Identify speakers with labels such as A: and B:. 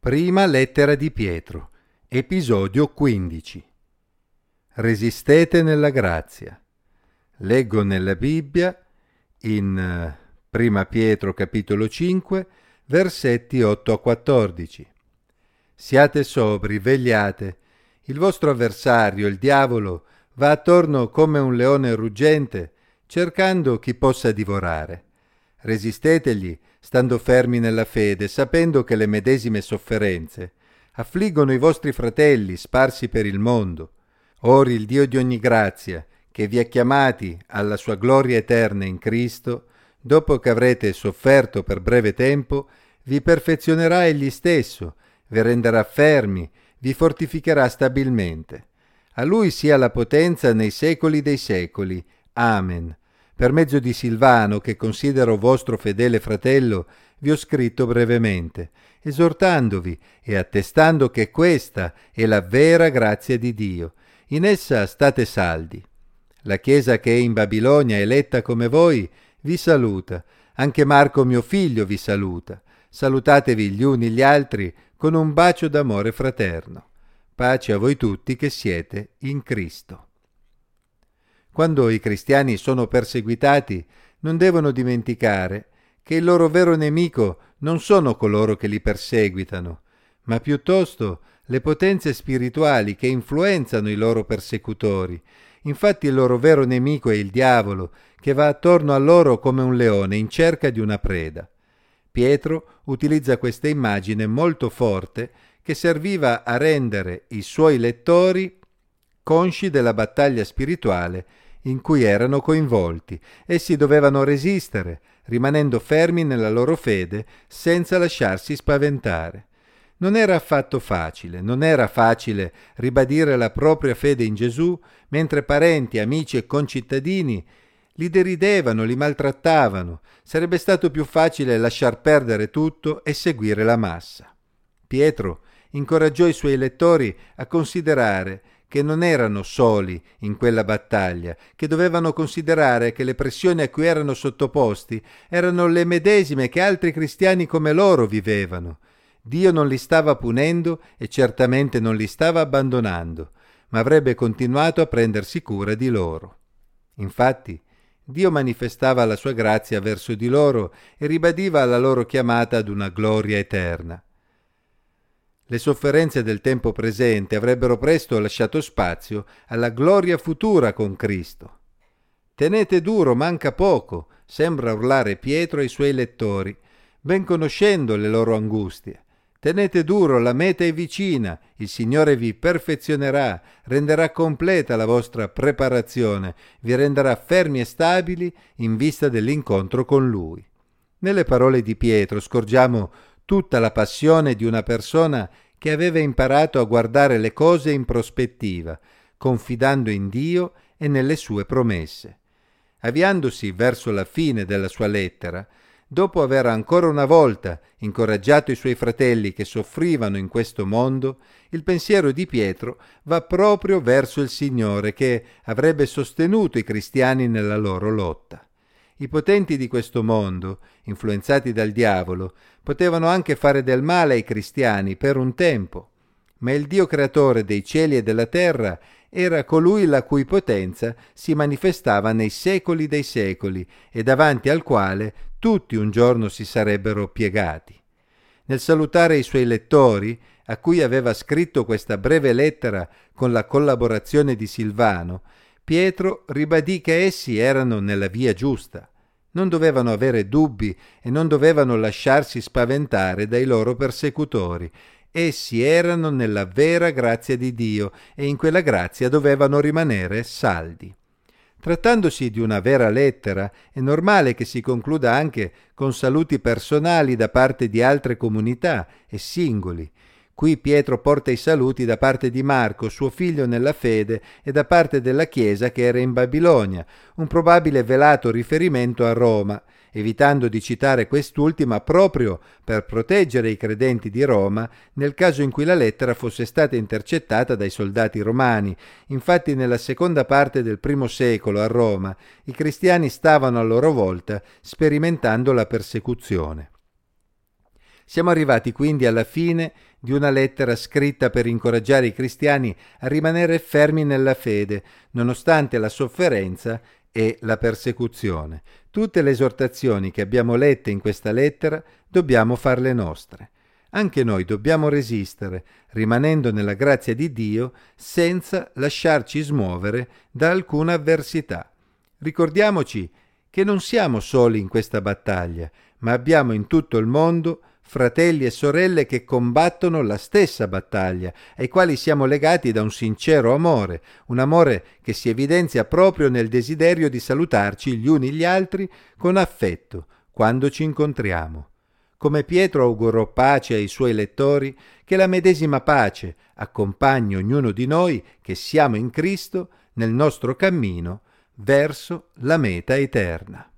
A: Prima lettera di Pietro, episodio 15. Resistete nella grazia. Leggo nella Bibbia in eh, Prima Pietro capitolo 5, versetti 8 a 14. Siate sobri, vegliate. Il vostro avversario, il diavolo, va attorno come un leone ruggente, cercando chi possa divorare. Resistetegli, stando fermi nella fede, sapendo che le medesime sofferenze affliggono i vostri fratelli sparsi per il mondo. Ora il Dio di ogni grazia, che vi ha chiamati alla sua gloria eterna in Cristo, dopo che avrete sofferto per breve tempo, vi perfezionerà egli stesso, vi renderà fermi, vi fortificherà stabilmente. A lui sia la potenza nei secoli dei secoli. Amen. Per mezzo di Silvano, che considero vostro fedele fratello, vi ho scritto brevemente, esortandovi e attestando che questa è la vera grazia di Dio. In essa state saldi. La Chiesa che è in Babilonia, eletta come voi, vi saluta. Anche Marco mio figlio vi saluta. Salutatevi gli uni gli altri con un bacio d'amore fraterno. Pace a voi tutti che siete in Cristo. Quando i cristiani sono perseguitati, non devono dimenticare che il loro vero nemico non sono coloro che li perseguitano, ma piuttosto le potenze spirituali che influenzano i loro persecutori. Infatti il loro vero nemico è il diavolo, che va attorno a loro come un leone in cerca di una preda. Pietro utilizza questa immagine molto forte che serviva a rendere i suoi lettori consci della battaglia spirituale in cui erano coinvolti. Essi dovevano resistere, rimanendo fermi nella loro fede senza lasciarsi spaventare. Non era affatto facile, non era facile ribadire la propria fede in Gesù mentre parenti, amici e concittadini li deridevano, li maltrattavano. Sarebbe stato più facile lasciar perdere tutto e seguire la massa. Pietro incoraggiò i suoi lettori a considerare che non erano soli in quella battaglia, che dovevano considerare che le pressioni a cui erano sottoposti erano le medesime che altri cristiani come loro vivevano. Dio non li stava punendo e certamente non li stava abbandonando, ma avrebbe continuato a prendersi cura di loro. Infatti, Dio manifestava la sua grazia verso di loro e ribadiva la loro chiamata ad una gloria eterna. Le sofferenze del tempo presente avrebbero presto lasciato spazio alla gloria futura con Cristo. Tenete duro, manca poco, sembra urlare Pietro ai suoi lettori, ben conoscendo le loro angustie. Tenete duro, la meta è vicina, il Signore vi perfezionerà, renderà completa la vostra preparazione, vi renderà fermi e stabili in vista dell'incontro con Lui. Nelle parole di Pietro scorgiamo tutta la passione di una persona che aveva imparato a guardare le cose in prospettiva, confidando in Dio e nelle sue promesse. Avviandosi verso la fine della sua lettera, dopo aver ancora una volta incoraggiato i suoi fratelli che soffrivano in questo mondo, il pensiero di Pietro va proprio verso il Signore che avrebbe sostenuto i cristiani nella loro lotta. I potenti di questo mondo, influenzati dal diavolo, potevano anche fare del male ai cristiani per un tempo, ma il Dio creatore dei cieli e della terra era colui la cui potenza si manifestava nei secoli dei secoli e davanti al quale tutti un giorno si sarebbero piegati. Nel salutare i suoi lettori, a cui aveva scritto questa breve lettera con la collaborazione di Silvano, Pietro ribadì che essi erano nella via giusta. Non dovevano avere dubbi e non dovevano lasciarsi spaventare dai loro persecutori. Essi erano nella vera grazia di Dio e in quella grazia dovevano rimanere saldi. Trattandosi di una vera lettera, è normale che si concluda anche con saluti personali da parte di altre comunità e singoli, Qui Pietro porta i saluti da parte di Marco, suo figlio nella fede, e da parte della Chiesa che era in Babilonia, un probabile velato riferimento a Roma, evitando di citare quest'ultima proprio per proteggere i credenti di Roma nel caso in cui la lettera fosse stata intercettata dai soldati romani. Infatti nella seconda parte del primo secolo a Roma i cristiani stavano a loro volta sperimentando la persecuzione. Siamo arrivati quindi alla fine di una lettera scritta per incoraggiare i cristiani a rimanere fermi nella fede, nonostante la sofferenza e la persecuzione. Tutte le esortazioni che abbiamo lette in questa lettera dobbiamo farle nostre. Anche noi dobbiamo resistere, rimanendo nella grazia di Dio, senza lasciarci smuovere da alcuna avversità. Ricordiamoci che non siamo soli in questa battaglia, ma abbiamo in tutto il mondo fratelli e sorelle che combattono la stessa battaglia, ai quali siamo legati da un sincero amore, un amore che si evidenzia proprio nel desiderio di salutarci gli uni gli altri con affetto quando ci incontriamo. Come Pietro augurò pace ai suoi lettori, che la medesima pace accompagni ognuno di noi che siamo in Cristo nel nostro cammino verso la meta eterna.